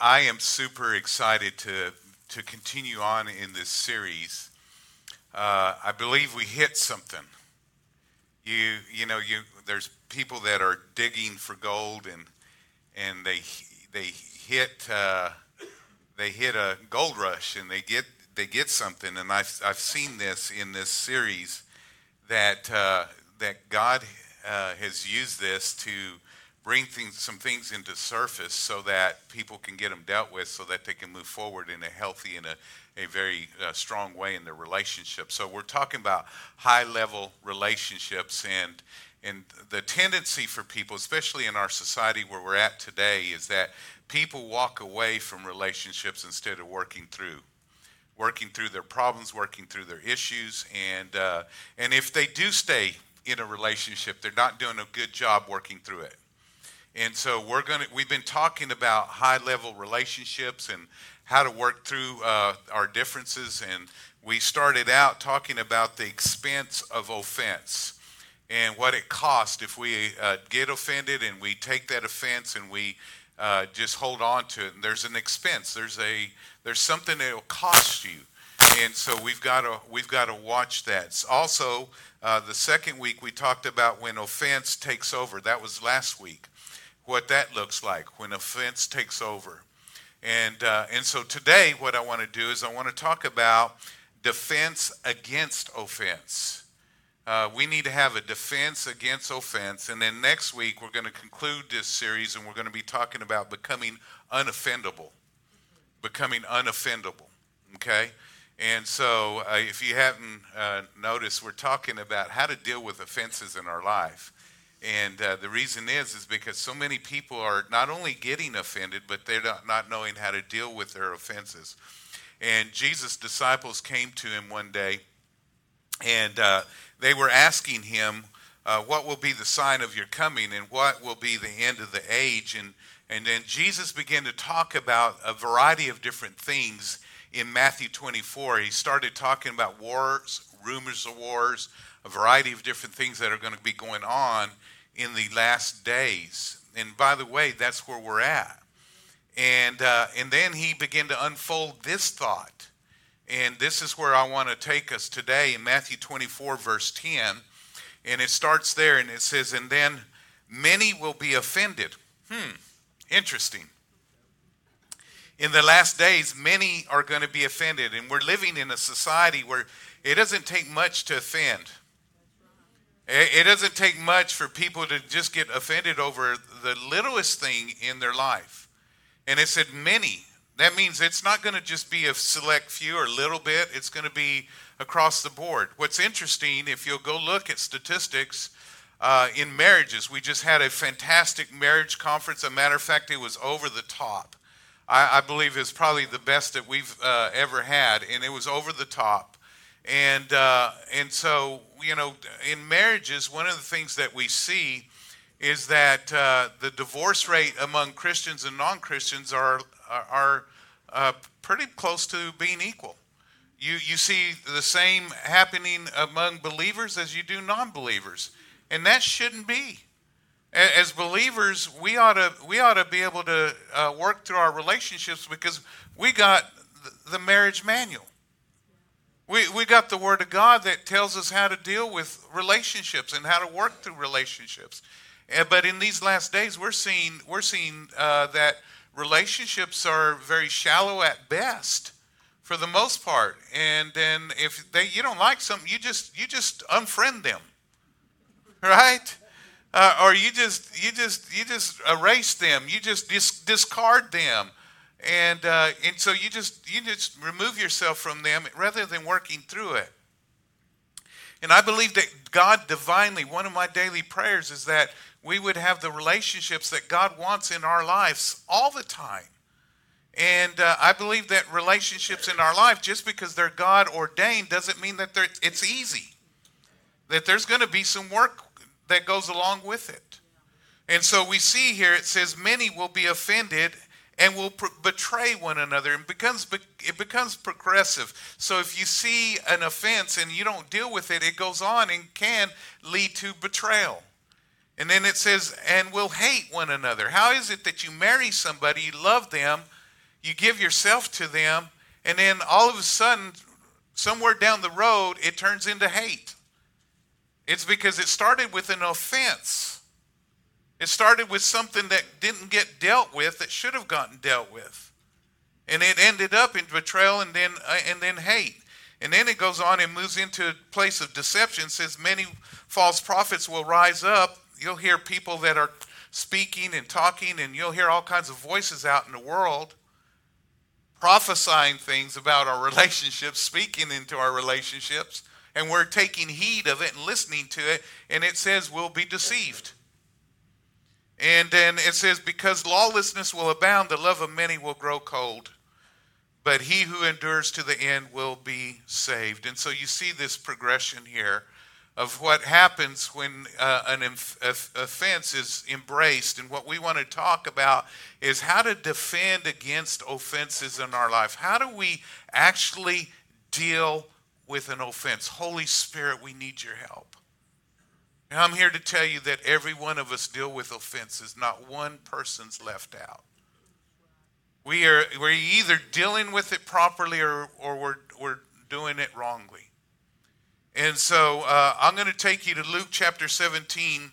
I am super excited to, to continue on in this series. Uh, I believe we hit something. You, you know, you, there's people that are digging for gold and, and they, they hit, uh, they hit a gold rush and they get, they get something. And I've, I've seen this in this series that, uh, that God uh, has used this to bring things, some things into surface so that people can get them dealt with so that they can move forward in a healthy and a, a very uh, strong way in their relationship. So we're talking about high level relationships and and the tendency for people, especially in our society where we're at today, is that people walk away from relationships instead of working through working through their problems, working through their issues, and uh, and if they do stay in a relationship, they're not doing a good job working through it. And so we're going to, we've been talking about high level relationships and how to work through uh, our differences. And we started out talking about the expense of offense and what it costs if we uh, get offended and we take that offense and we uh, just hold on to it. And there's an expense. There's a there's something that will cost you, and so we've got to we've got to watch that. Also, uh, the second week we talked about when offense takes over. That was last week what that looks like when offense takes over. And, uh, and so today, what I want to do is I want to talk about defense against offense. Uh, we need to have a defense against offense. And then next week, we're going to conclude this series and we're going to be talking about becoming unoffendable. Becoming unoffendable. Okay? And so, uh, if you haven't uh, noticed, we're talking about how to deal with offenses in our life. And uh, the reason is, is because so many people are not only getting offended, but they're not, knowing how to deal with their offenses. And Jesus' disciples came to him one day, and uh, they were asking him, uh, "What will be the sign of your coming, and what will be the end of the age?" And and then Jesus began to talk about a variety of different things in Matthew 24. He started talking about wars, rumors of wars, a variety of different things that are going to be going on in the last days. And by the way, that's where we're at. And, uh, and then he began to unfold this thought. And this is where I want to take us today in Matthew 24, verse 10. And it starts there and it says, And then many will be offended. Hmm, interesting. In the last days, many are going to be offended. And we're living in a society where it doesn't take much to offend. It doesn't take much for people to just get offended over the littlest thing in their life. And it said many. That means it's not going to just be a select few or a little bit, it's going to be across the board. What's interesting, if you'll go look at statistics uh, in marriages, we just had a fantastic marriage conference. As a matter of fact, it was over the top. I, I believe it's probably the best that we've uh, ever had, and it was over the top. And, uh, and so, you know, in marriages, one of the things that we see is that uh, the divorce rate among Christians and non Christians are, are, uh, pretty close to being equal. You, you see the same happening among believers as you do non believers. And that shouldn't be. As believers, we ought to, we ought to be able to uh, work through our relationships because we got the marriage manual. We, we got the Word of God that tells us how to deal with relationships and how to work through relationships. Uh, but in these last days, we're seeing, we're seeing uh, that relationships are very shallow at best for the most part. And then if they, you don't like something, you just, you just unfriend them, right? Uh, or you just, you just, you just erase them. You just dis- discard them and uh, and so you just you just remove yourself from them rather than working through it. And I believe that God divinely, one of my daily prayers is that we would have the relationships that God wants in our lives all the time. And uh, I believe that relationships in our life, just because they're God ordained, doesn't mean that it's easy. That there's going to be some work that goes along with it. And so we see here it says, Many will be offended and will pr- betray one another and becomes it becomes progressive so if you see an offense and you don't deal with it it goes on and can lead to betrayal and then it says and will hate one another how is it that you marry somebody you love them you give yourself to them, and then all of a sudden, somewhere down the road, it turns into hate. It's because it started with an offense. It started with something that didn't get dealt with that should have gotten dealt with. And it ended up in betrayal and then, uh, and then hate. And then it goes on and moves into a place of deception. says many false prophets will rise up. You'll hear people that are speaking and talking, and you'll hear all kinds of voices out in the world prophesying things about our relationships, speaking into our relationships, and we're taking heed of it and listening to it, and it says we'll be deceived. And then it says, because lawlessness will abound, the love of many will grow cold. But he who endures to the end will be saved. And so you see this progression here of what happens when uh, an inf- offense is embraced. And what we want to talk about is how to defend against offenses in our life. How do we actually deal with an offense? Holy Spirit, we need your help. And I'm here to tell you that every one of us deal with offenses, not one person's left out. We are we're either dealing with it properly or, or we're, we're doing it wrongly. And so uh, I'm going to take you to Luke chapter 17.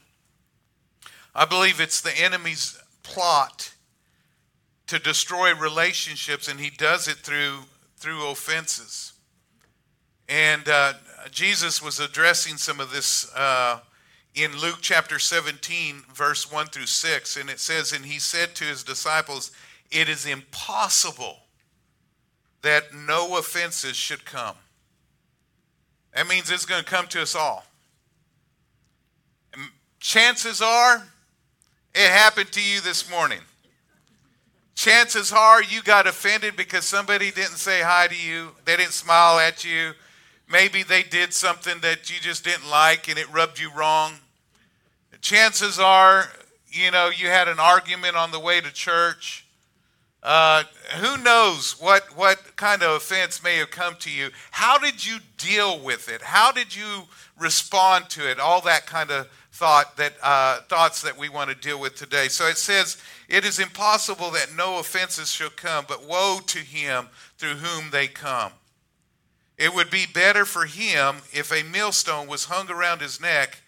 I believe it's the enemy's plot to destroy relationships, and he does it through through offenses. And uh, Jesus was addressing some of this uh, in Luke chapter 17, verse 1 through 6. And it says, And he said to his disciples, It is impossible that no offenses should come. That means it's going to come to us all. Chances are it happened to you this morning. Chances are you got offended because somebody didn't say hi to you, they didn't smile at you. Maybe they did something that you just didn't like and it rubbed you wrong. Chances are, you know, you had an argument on the way to church uh, who knows what, what kind of offense may have come to you? How did you deal with it? How did you respond to it? All that kind of thought that uh, thoughts that we want to deal with today. So it says, "It is impossible that no offenses shall come, but woe to him through whom they come. It would be better for him if a millstone was hung around his neck,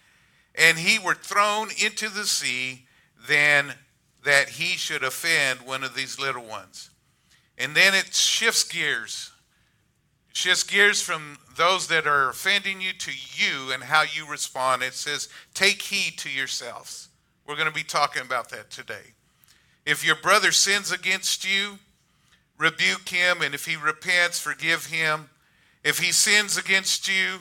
and he were thrown into the sea, than that he should offend one of these little ones. And then it shifts gears. Shifts gears from those that are offending you to you and how you respond. It says, take heed to yourselves. We're going to be talking about that today. If your brother sins against you, rebuke him, and if he repents, forgive him. If he sins against you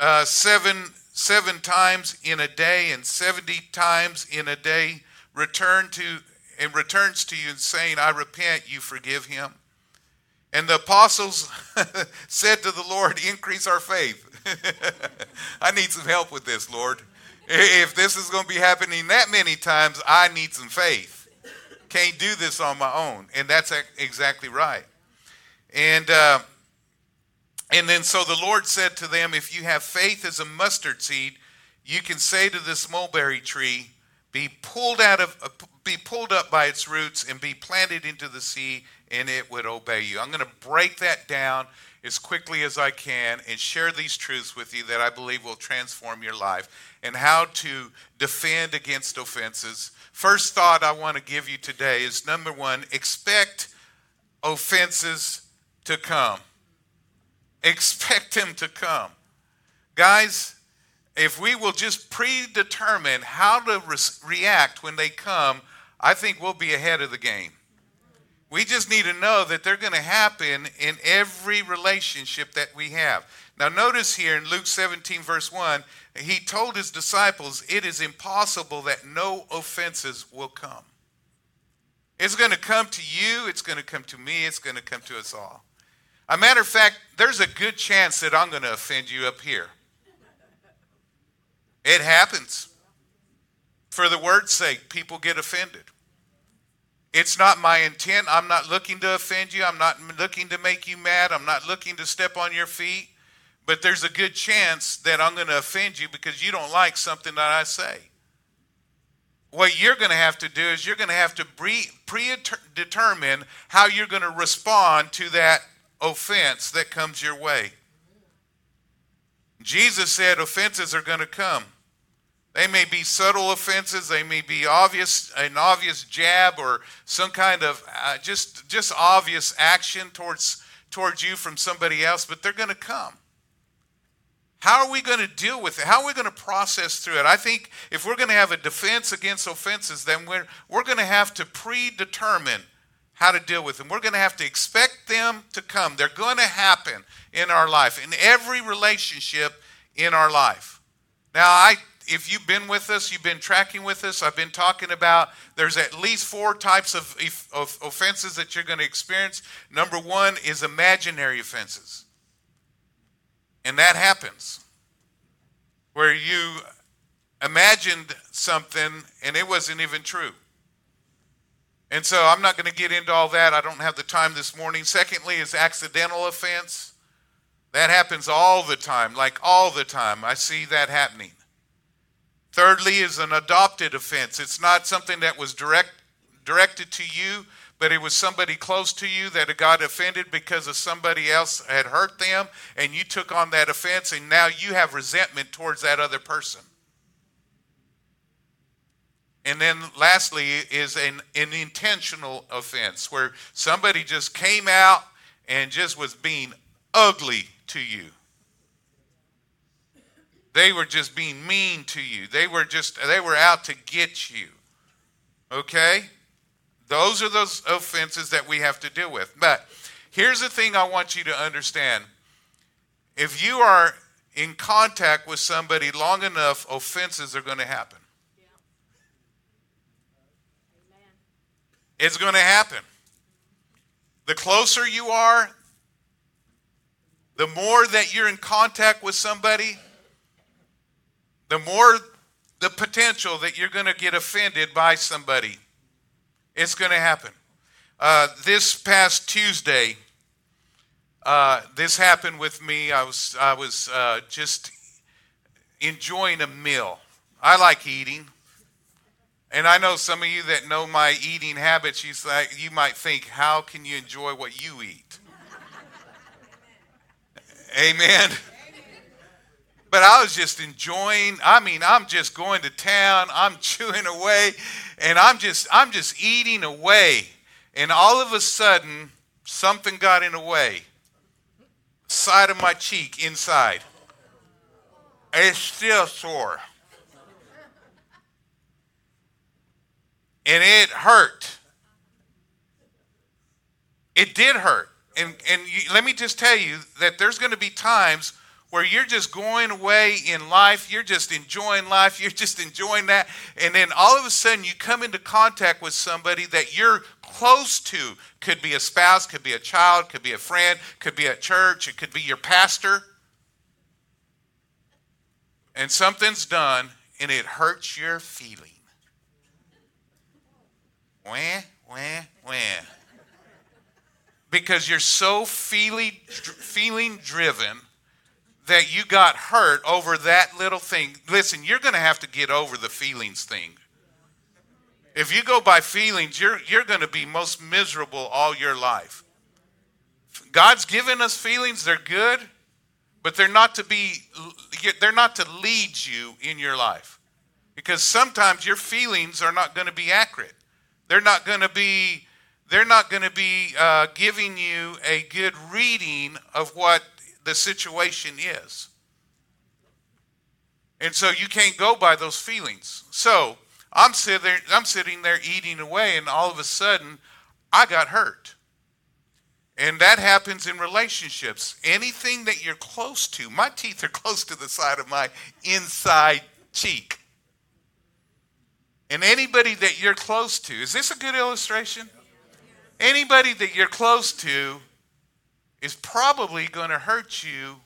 uh, seven seven times in a day and seventy times in a day, return to and returns to you saying, I repent, you forgive him. And the apostles said to the Lord, Increase our faith. I need some help with this, Lord. If this is going to be happening that many times, I need some faith. Can't do this on my own. And that's exactly right. And, uh, and then so the Lord said to them, If you have faith as a mustard seed, you can say to this mulberry tree, be pulled out of uh, be pulled up by its roots and be planted into the sea and it would obey you. I'm going to break that down as quickly as I can and share these truths with you that I believe will transform your life and how to defend against offenses. First thought I want to give you today is number 1, expect offenses to come. Expect him to come. Guys, if we will just predetermine how to re- react when they come, I think we'll be ahead of the game. We just need to know that they're going to happen in every relationship that we have. Now, notice here in Luke 17, verse 1, he told his disciples, It is impossible that no offenses will come. It's going to come to you, it's going to come to me, it's going to come to us all. A matter of fact, there's a good chance that I'm going to offend you up here. It happens. For the word's sake, people get offended. It's not my intent. I'm not looking to offend you. I'm not looking to make you mad. I'm not looking to step on your feet. But there's a good chance that I'm going to offend you because you don't like something that I say. what you're going to have to do is you're going to have to predetermine how you're going to respond to that offense that comes your way. Jesus said offenses are going to come. They may be subtle offenses. They may be obvious, an obvious jab or some kind of uh, just just obvious action towards towards you from somebody else, but they're going to come. How are we going to deal with it? How are we going to process through it? I think if we're going to have a defense against offenses, then we're, we're going to have to predetermine how to deal with them. We're going to have to expect them to come. They're going to happen in our life, in every relationship in our life. Now, I if you've been with us, you've been tracking with us, I've been talking about there's at least four types of, of offenses that you're going to experience. Number one is imaginary offenses. And that happens where you imagined something and it wasn't even true. And so I'm not going to get into all that. I don't have the time this morning. Secondly, is accidental offense. That happens all the time, like all the time. I see that happening. Thirdly, is an adopted offense. It's not something that was direct, directed to you, but it was somebody close to you that got offended because of somebody else had hurt them, and you took on that offense, and now you have resentment towards that other person. And then lastly is an, an intentional offense where somebody just came out and just was being ugly to you. They were just being mean to you. They were just they were out to get you. Okay? Those are those offenses that we have to deal with. But here's the thing I want you to understand. If you are in contact with somebody long enough, offenses are going to happen. It's going to happen. The closer you are, the more that you're in contact with somebody, the more the potential that you're going to get offended by somebody. It's going to happen. Uh, this past Tuesday, uh, this happened with me. I was I was uh, just enjoying a meal. I like eating, and I know some of you that know my eating habits. You like you might think, how can you enjoy what you eat? Amen. But I was just enjoying. I mean, I'm just going to town. I'm chewing away, and I'm just I'm just eating away. And all of a sudden, something got in the way. Side of my cheek inside. It's still sore. And it hurt. It did hurt. And, and you, let me just tell you that there's going to be times where you're just going away in life, you're just enjoying life, you're just enjoying that, and then all of a sudden you come into contact with somebody that you're close to. Could be a spouse, could be a child, could be a friend, could be a church, it could be your pastor. And something's done and it hurts your feeling. Wah, wah, wah. Because you're so feeling, feeling driven that you got hurt over that little thing. Listen, you're going to have to get over the feelings thing. If you go by feelings, you're, you're going to be most miserable all your life. God's given us feelings, they're good, but they're not to be they're not to lead you in your life. Because sometimes your feelings are not going to be accurate. They're not going to be they're not going to be uh, giving you a good reading of what the situation is. And so you can't go by those feelings. So I'm sitting there, I'm sitting there eating away, and all of a sudden, I got hurt. And that happens in relationships. Anything that you're close to, my teeth are close to the side of my inside cheek. And anybody that you're close to, is this a good illustration? Anybody that you're close to is probably going to hurt you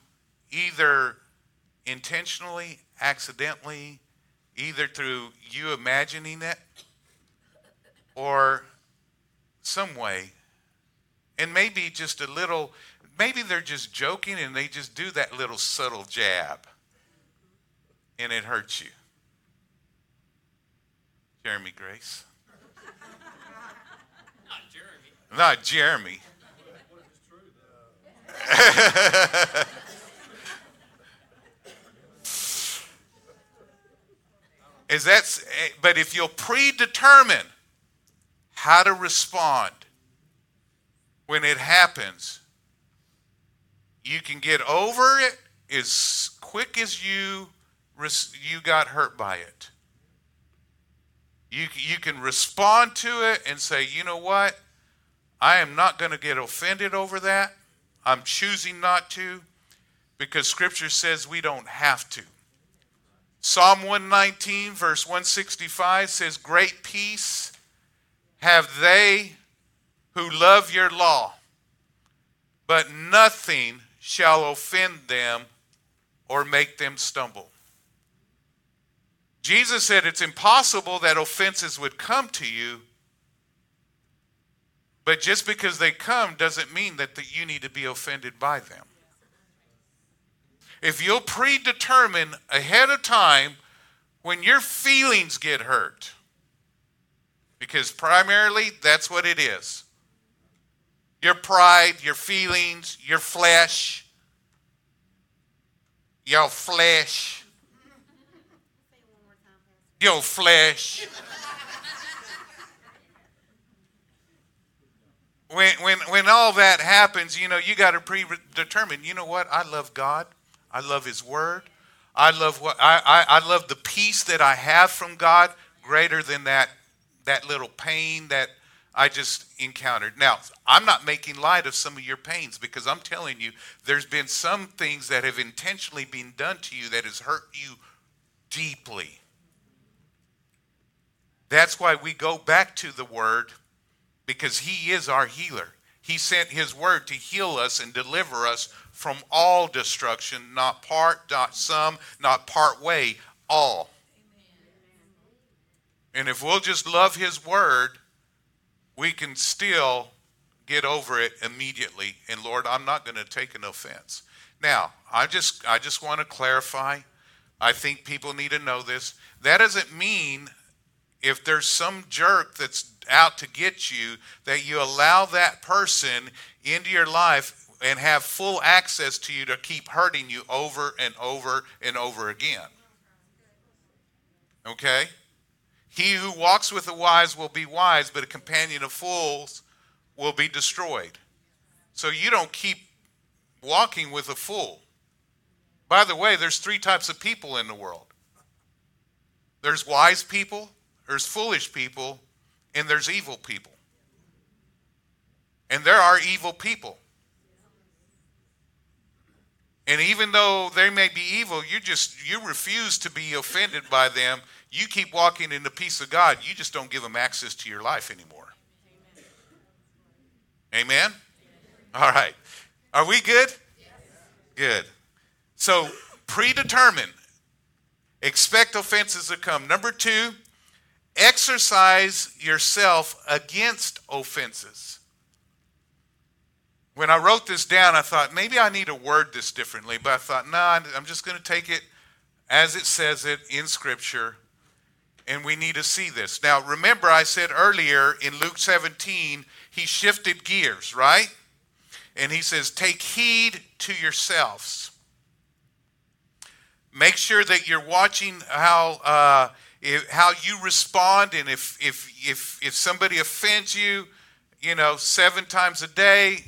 either intentionally, accidentally, either through you imagining it or some way. And maybe just a little, maybe they're just joking and they just do that little subtle jab and it hurts you. Jeremy Grace. Not Jeremy. Not Jeremy. Is that, eh, but if you'll predetermine how to respond when it happens, you can get over it as quick as you you got hurt by it. You, you can respond to it and say, you know what? I am not going to get offended over that. I'm choosing not to because Scripture says we don't have to. Psalm 119, verse 165 says, Great peace have they who love your law, but nothing shall offend them or make them stumble. Jesus said it's impossible that offenses would come to you, but just because they come doesn't mean that, that you need to be offended by them. If you'll predetermine ahead of time when your feelings get hurt, because primarily that's what it is. Your pride, your feelings, your flesh, your flesh, your flesh. when, when, when all that happens, you know, you got to predetermine, you know what? I love God. I love His Word. I love what I, I, I love the peace that I have from God greater than that that little pain that I just encountered. Now, I'm not making light of some of your pains because I'm telling you, there's been some things that have intentionally been done to you that has hurt you deeply. That's why we go back to the Word because He is our healer. He sent His Word to heal us and deliver us from all destruction, not part, not some, not part way, all. And if we'll just love His Word, we can still get over it immediately. And Lord, I'm not going to take an offense. Now, I just I just want to clarify. I think people need to know this. That doesn't mean if there's some jerk that's out to get you that you allow that person into your life and have full access to you to keep hurting you over and over and over again. Okay? He who walks with the wise will be wise, but a companion of fools will be destroyed. So you don't keep walking with a fool. By the way, there's three types of people in the world there's wise people, there's foolish people, and there's evil people. And there are evil people. And even though they may be evil, you just you refuse to be offended by them you keep walking in the peace of God, you just don't give them access to your life anymore. Amen? All right. Are we good? Good. So, predetermine. Expect offenses to come. Number two, exercise yourself against offenses. When I wrote this down, I thought maybe I need to word this differently, but I thought, no, nah, I'm just going to take it as it says it in Scripture and we need to see this. Now, remember, I said earlier in Luke 17, he shifted gears, right? And he says, Take heed to yourselves. Make sure that you're watching how, uh, if, how you respond, and if, if, if, if somebody offends you, you know, seven times a day,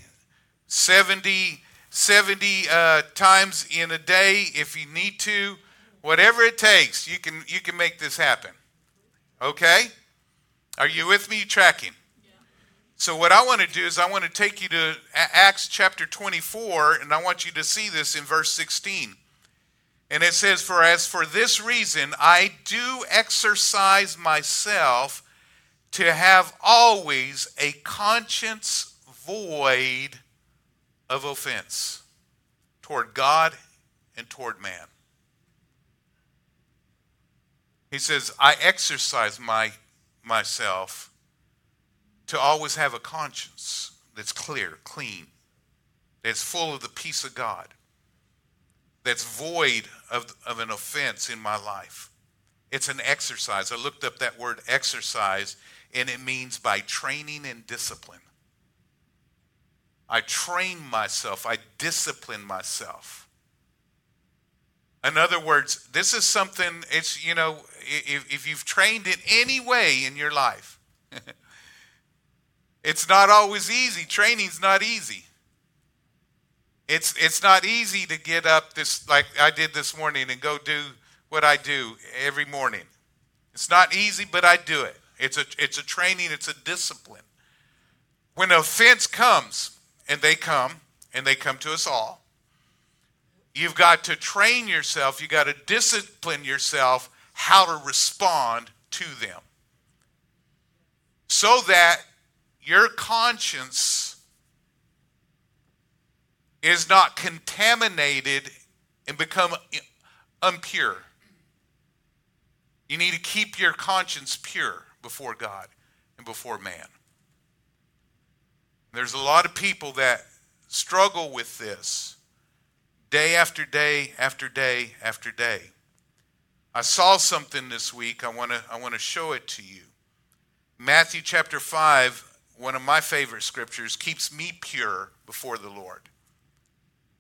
70, 70 uh, times in a day, if you need to, whatever it takes, you can, you can make this happen. Okay? Are you with me tracking? So, what I want to do is, I want to take you to Acts chapter 24, and I want you to see this in verse 16. And it says, For as for this reason, I do exercise myself to have always a conscience void of offense toward God and toward man. He says, I exercise my, myself to always have a conscience that's clear, clean, that's full of the peace of God, that's void of, of an offense in my life. It's an exercise. I looked up that word exercise, and it means by training and discipline. I train myself, I discipline myself. In other words, this is something, it's, you know, if, if you've trained in any way in your life, it's not always easy. Training's not easy. It's, it's not easy to get up this, like I did this morning, and go do what I do every morning. It's not easy, but I do it. It's a, it's a training, it's a discipline. When offense comes, and they come, and they come to us all, you've got to train yourself, you've got to discipline yourself how to respond to them. So that your conscience is not contaminated and become impure. You need to keep your conscience pure before God and before man. There's a lot of people that struggle with this day after day after day after day. I saw something this week. I want to I want to show it to you. Matthew chapter 5, one of my favorite scriptures, keeps me pure before the Lord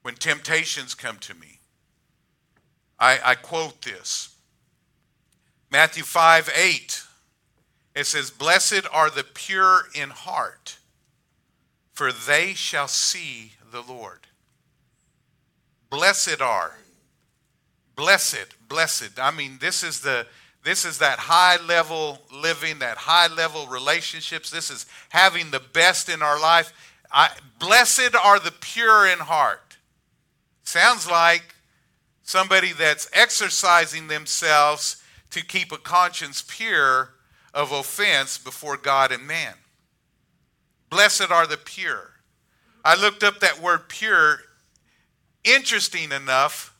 when temptations come to me. I, I quote this Matthew 5 8. It says, Blessed are the pure in heart, for they shall see the Lord. Blessed are. Blessed, blessed. I mean, this is the this is that high level living, that high level relationships. This is having the best in our life. I, blessed are the pure in heart. Sounds like somebody that's exercising themselves to keep a conscience pure of offense before God and man. Blessed are the pure. I looked up that word pure. Interesting enough,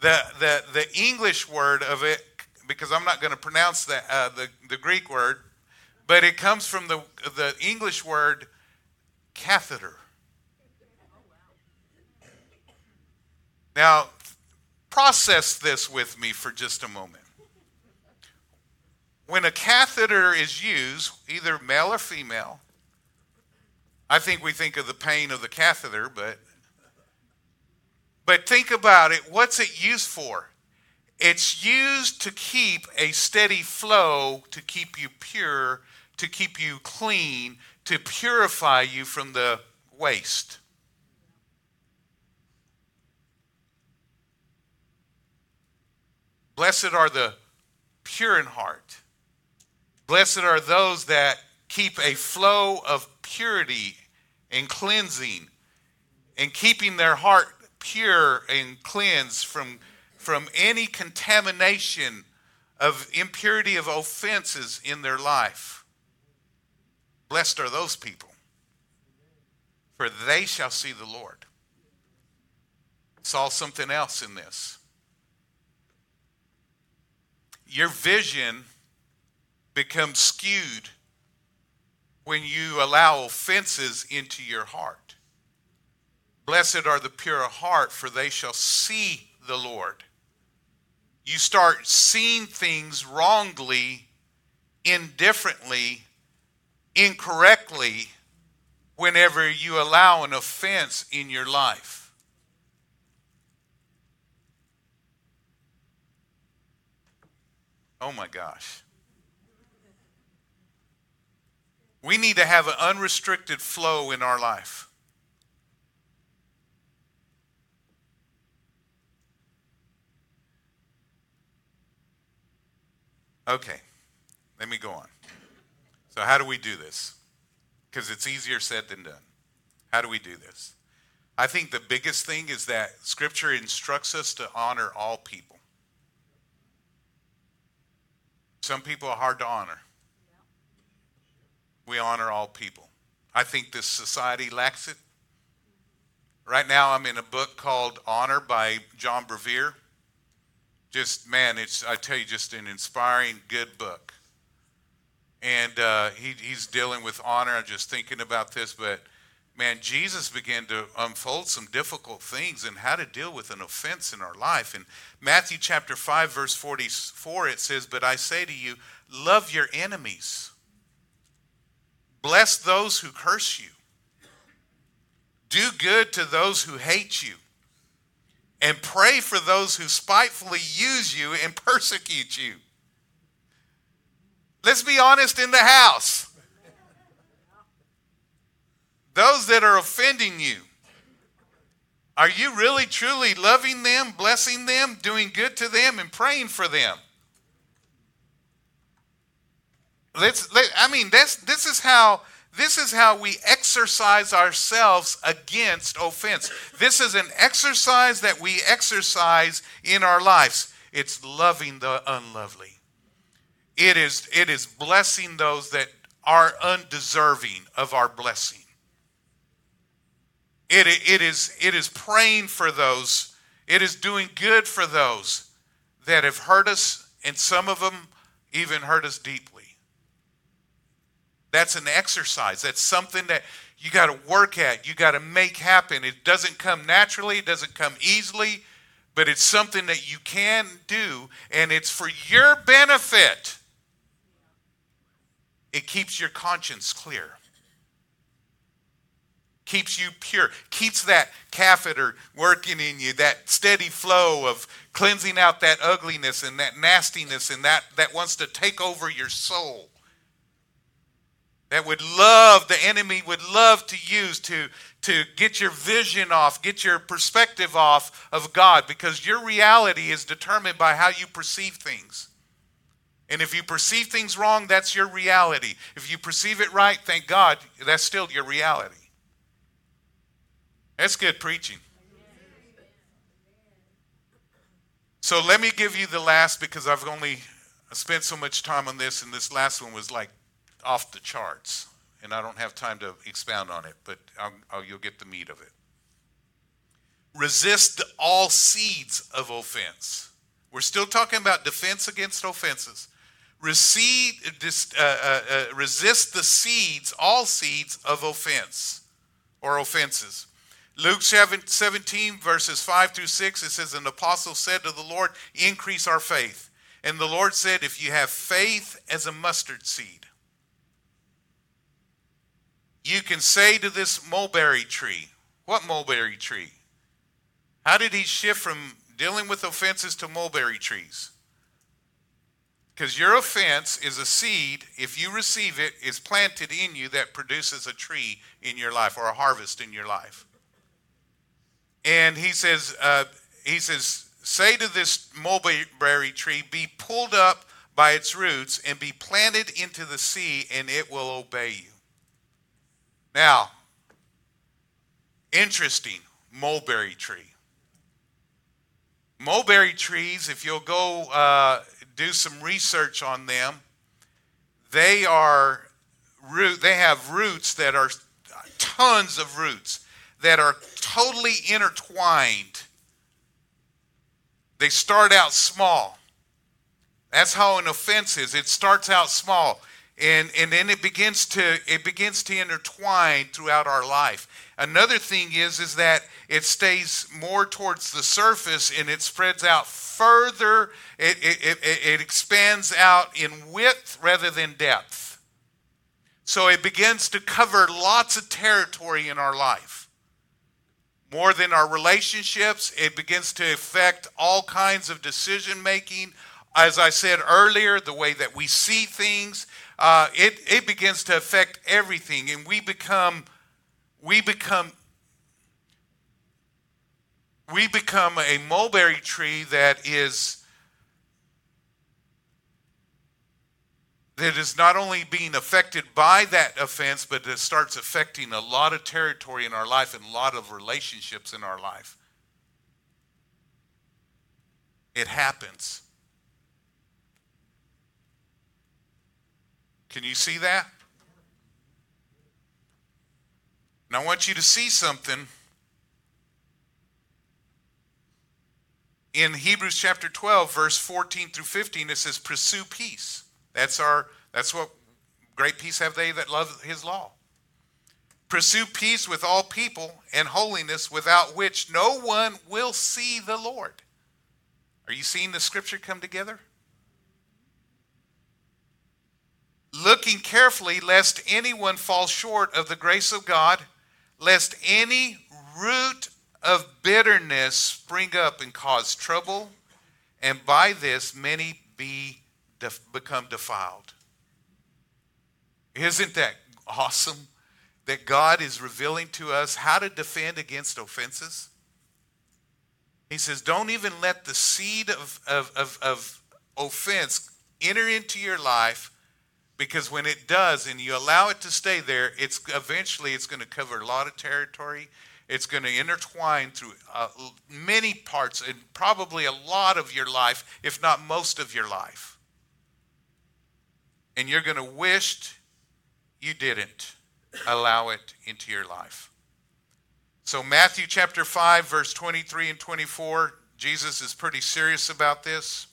the, the, the English word of it, because I'm not going to pronounce the, uh, the, the Greek word, but it comes from the, the English word catheter. Now, process this with me for just a moment. When a catheter is used, either male or female, I think we think of the pain of the catheter, but but think about it. What's it used for? It's used to keep a steady flow, to keep you pure, to keep you clean, to purify you from the waste. Blessed are the pure in heart. Blessed are those that keep a flow of purity and cleansing and keeping their heart pure and cleansed from, from any contamination of impurity of offenses in their life. Blessed are those people, for they shall see the Lord. Saw something else in this. Your vision becomes skewed when you allow offenses into your heart. Blessed are the pure of heart, for they shall see the Lord. You start seeing things wrongly, indifferently, incorrectly whenever you allow an offense in your life. Oh my gosh. We need to have an unrestricted flow in our life. Okay, let me go on. So, how do we do this? Because it's easier said than done. How do we do this? I think the biggest thing is that Scripture instructs us to honor all people. Some people are hard to honor. We honor all people. I think this society lacks it. Right now, I'm in a book called Honor by John Bevere. Just, man, it's, I tell you, just an inspiring, good book. And uh, he, he's dealing with honor. I'm just thinking about this, but man, Jesus began to unfold some difficult things and how to deal with an offense in our life. In Matthew chapter 5, verse 44, it says, But I say to you, love your enemies, bless those who curse you, do good to those who hate you, and pray for those who spitefully use you and persecute you. Let's be honest in the house those that are offending you. Are you really truly loving them, blessing them, doing good to them, and praying for them? Let's. Let, I mean, this this is how this is how we exercise ourselves against offense. This is an exercise that we exercise in our lives. It's loving the unlovely. It is it is blessing those that are undeserving of our blessing. It, it, is, it is praying for those, it is doing good for those that have hurt us, and some of them even hurt us deeply. That's an exercise. That's something that you got to work at, you got to make happen. It doesn't come naturally, it doesn't come easily, but it's something that you can do, and it's for your benefit. It keeps your conscience clear keeps you pure, keeps that catheter working in you, that steady flow of cleansing out that ugliness and that nastiness and that that wants to take over your soul. That would love, the enemy would love to use to, to get your vision off, get your perspective off of God, because your reality is determined by how you perceive things. And if you perceive things wrong, that's your reality. If you perceive it right, thank God, that's still your reality. That's good preaching. So let me give you the last because I've only spent so much time on this, and this last one was like off the charts, and I don't have time to expound on it, but I'll, I'll, you'll get the meat of it. Resist all seeds of offense. We're still talking about defense against offenses. Recede, uh, uh, uh, resist the seeds, all seeds of offense or offenses. Luke 17, verses 5 through 6, it says, An apostle said to the Lord, Increase our faith. And the Lord said, If you have faith as a mustard seed, you can say to this mulberry tree, What mulberry tree? How did he shift from dealing with offenses to mulberry trees? Because your offense is a seed, if you receive it, is planted in you that produces a tree in your life or a harvest in your life. And he says, uh, he says, say to this mulberry tree, be pulled up by its roots and be planted into the sea, and it will obey you. Now, interesting mulberry tree. Mulberry trees, if you'll go uh, do some research on them, they are root. They have roots that are tons of roots that are totally intertwined. They start out small. That's how an offense is. It starts out small and, and then it begins to it begins to intertwine throughout our life. Another thing is is that it stays more towards the surface and it spreads out further. It, it, it, it expands out in width rather than depth. So it begins to cover lots of territory in our life more than our relationships. It begins to affect all kinds of decision making. As I said earlier, the way that we see things, uh, it, it begins to affect everything, and we become we become we become a mulberry tree that is that is not only being affected by that offense, but it starts affecting a lot of territory in our life and a lot of relationships in our life. It happens. Can you see that? And I want you to see something in Hebrews chapter 12, verse 14 through 15. It says, Pursue peace that's our that's what great peace have they that love his law. Pursue peace with all people and holiness, without which no one will see the Lord. Are you seeing the scripture come together? Looking carefully, lest anyone fall short of the grace of God, lest any root of bitterness spring up and cause trouble, and by this many be def- become defiled. Isn't that awesome? that God is revealing to us how to defend against offenses. He says, Don't even let the seed of, of, of, of offense enter into your life because when it does and you allow it to stay there it's eventually it's going to cover a lot of territory it's going to intertwine through uh, many parts and probably a lot of your life if not most of your life and you're going to wish you didn't allow it into your life. So, Matthew chapter 5, verse 23 and 24, Jesus is pretty serious about this.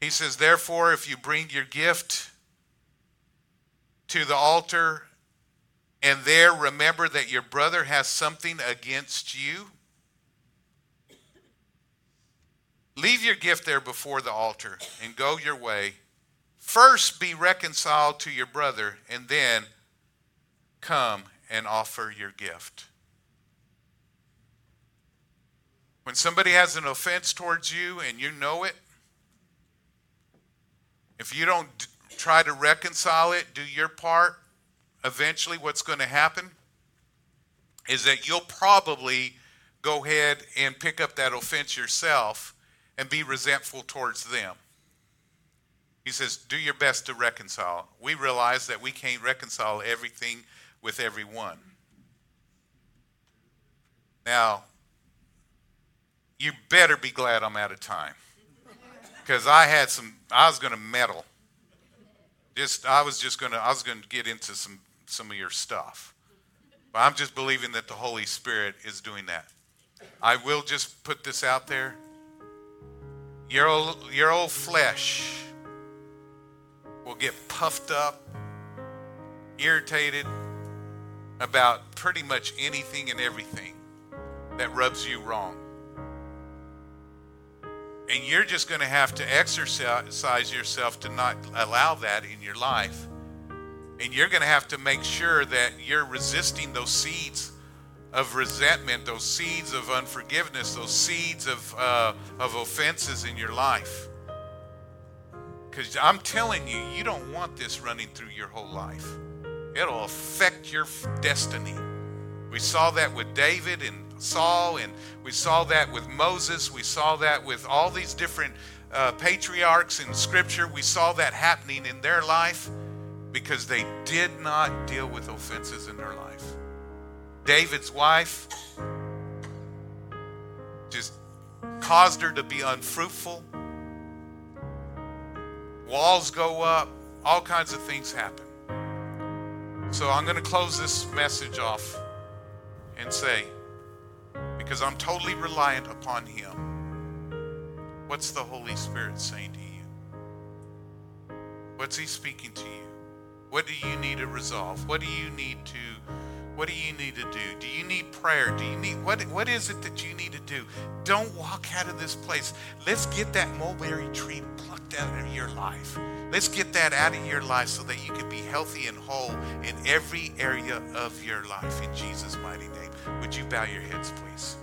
He says, Therefore, if you bring your gift to the altar and there remember that your brother has something against you, leave your gift there before the altar and go your way. First be reconciled to your brother, and then come and offer your gift. When somebody has an offense towards you and you know it, if you don't try to reconcile it, do your part, eventually what's going to happen is that you'll probably go ahead and pick up that offense yourself and be resentful towards them. He says, Do your best to reconcile. We realize that we can't reconcile everything with everyone. Now, you better be glad I'm out of time. Because I had some, I was going to meddle. Just, I was just going to, I was going to get into some, some of your stuff. But I'm just believing that the Holy Spirit is doing that. I will just put this out there. Your old, your old flesh will get puffed up, irritated, about pretty much anything and everything that rubs you wrong. And you're just going to have to exercise yourself to not allow that in your life. And you're going to have to make sure that you're resisting those seeds of resentment, those seeds of unforgiveness, those seeds of, uh, of offenses in your life. Because I'm telling you, you don't want this running through your whole life. It'll affect your destiny. We saw that with David and Saul, and we saw that with Moses. We saw that with all these different uh, patriarchs in Scripture. We saw that happening in their life because they did not deal with offenses in their life. David's wife just caused her to be unfruitful. Walls go up, all kinds of things happen. So I'm going to close this message off and say, because I'm totally reliant upon Him, what's the Holy Spirit saying to you? What's He speaking to you? What do you need to resolve? What do you need to what do you need to do? Do you need prayer? Do you need what what is it that you need to do? Don't walk out of this place. Let's get that mulberry tree plucked out of your life. Let's get that out of your life so that you can be healthy and whole in every area of your life in Jesus' mighty name. Would you bow your heads, please?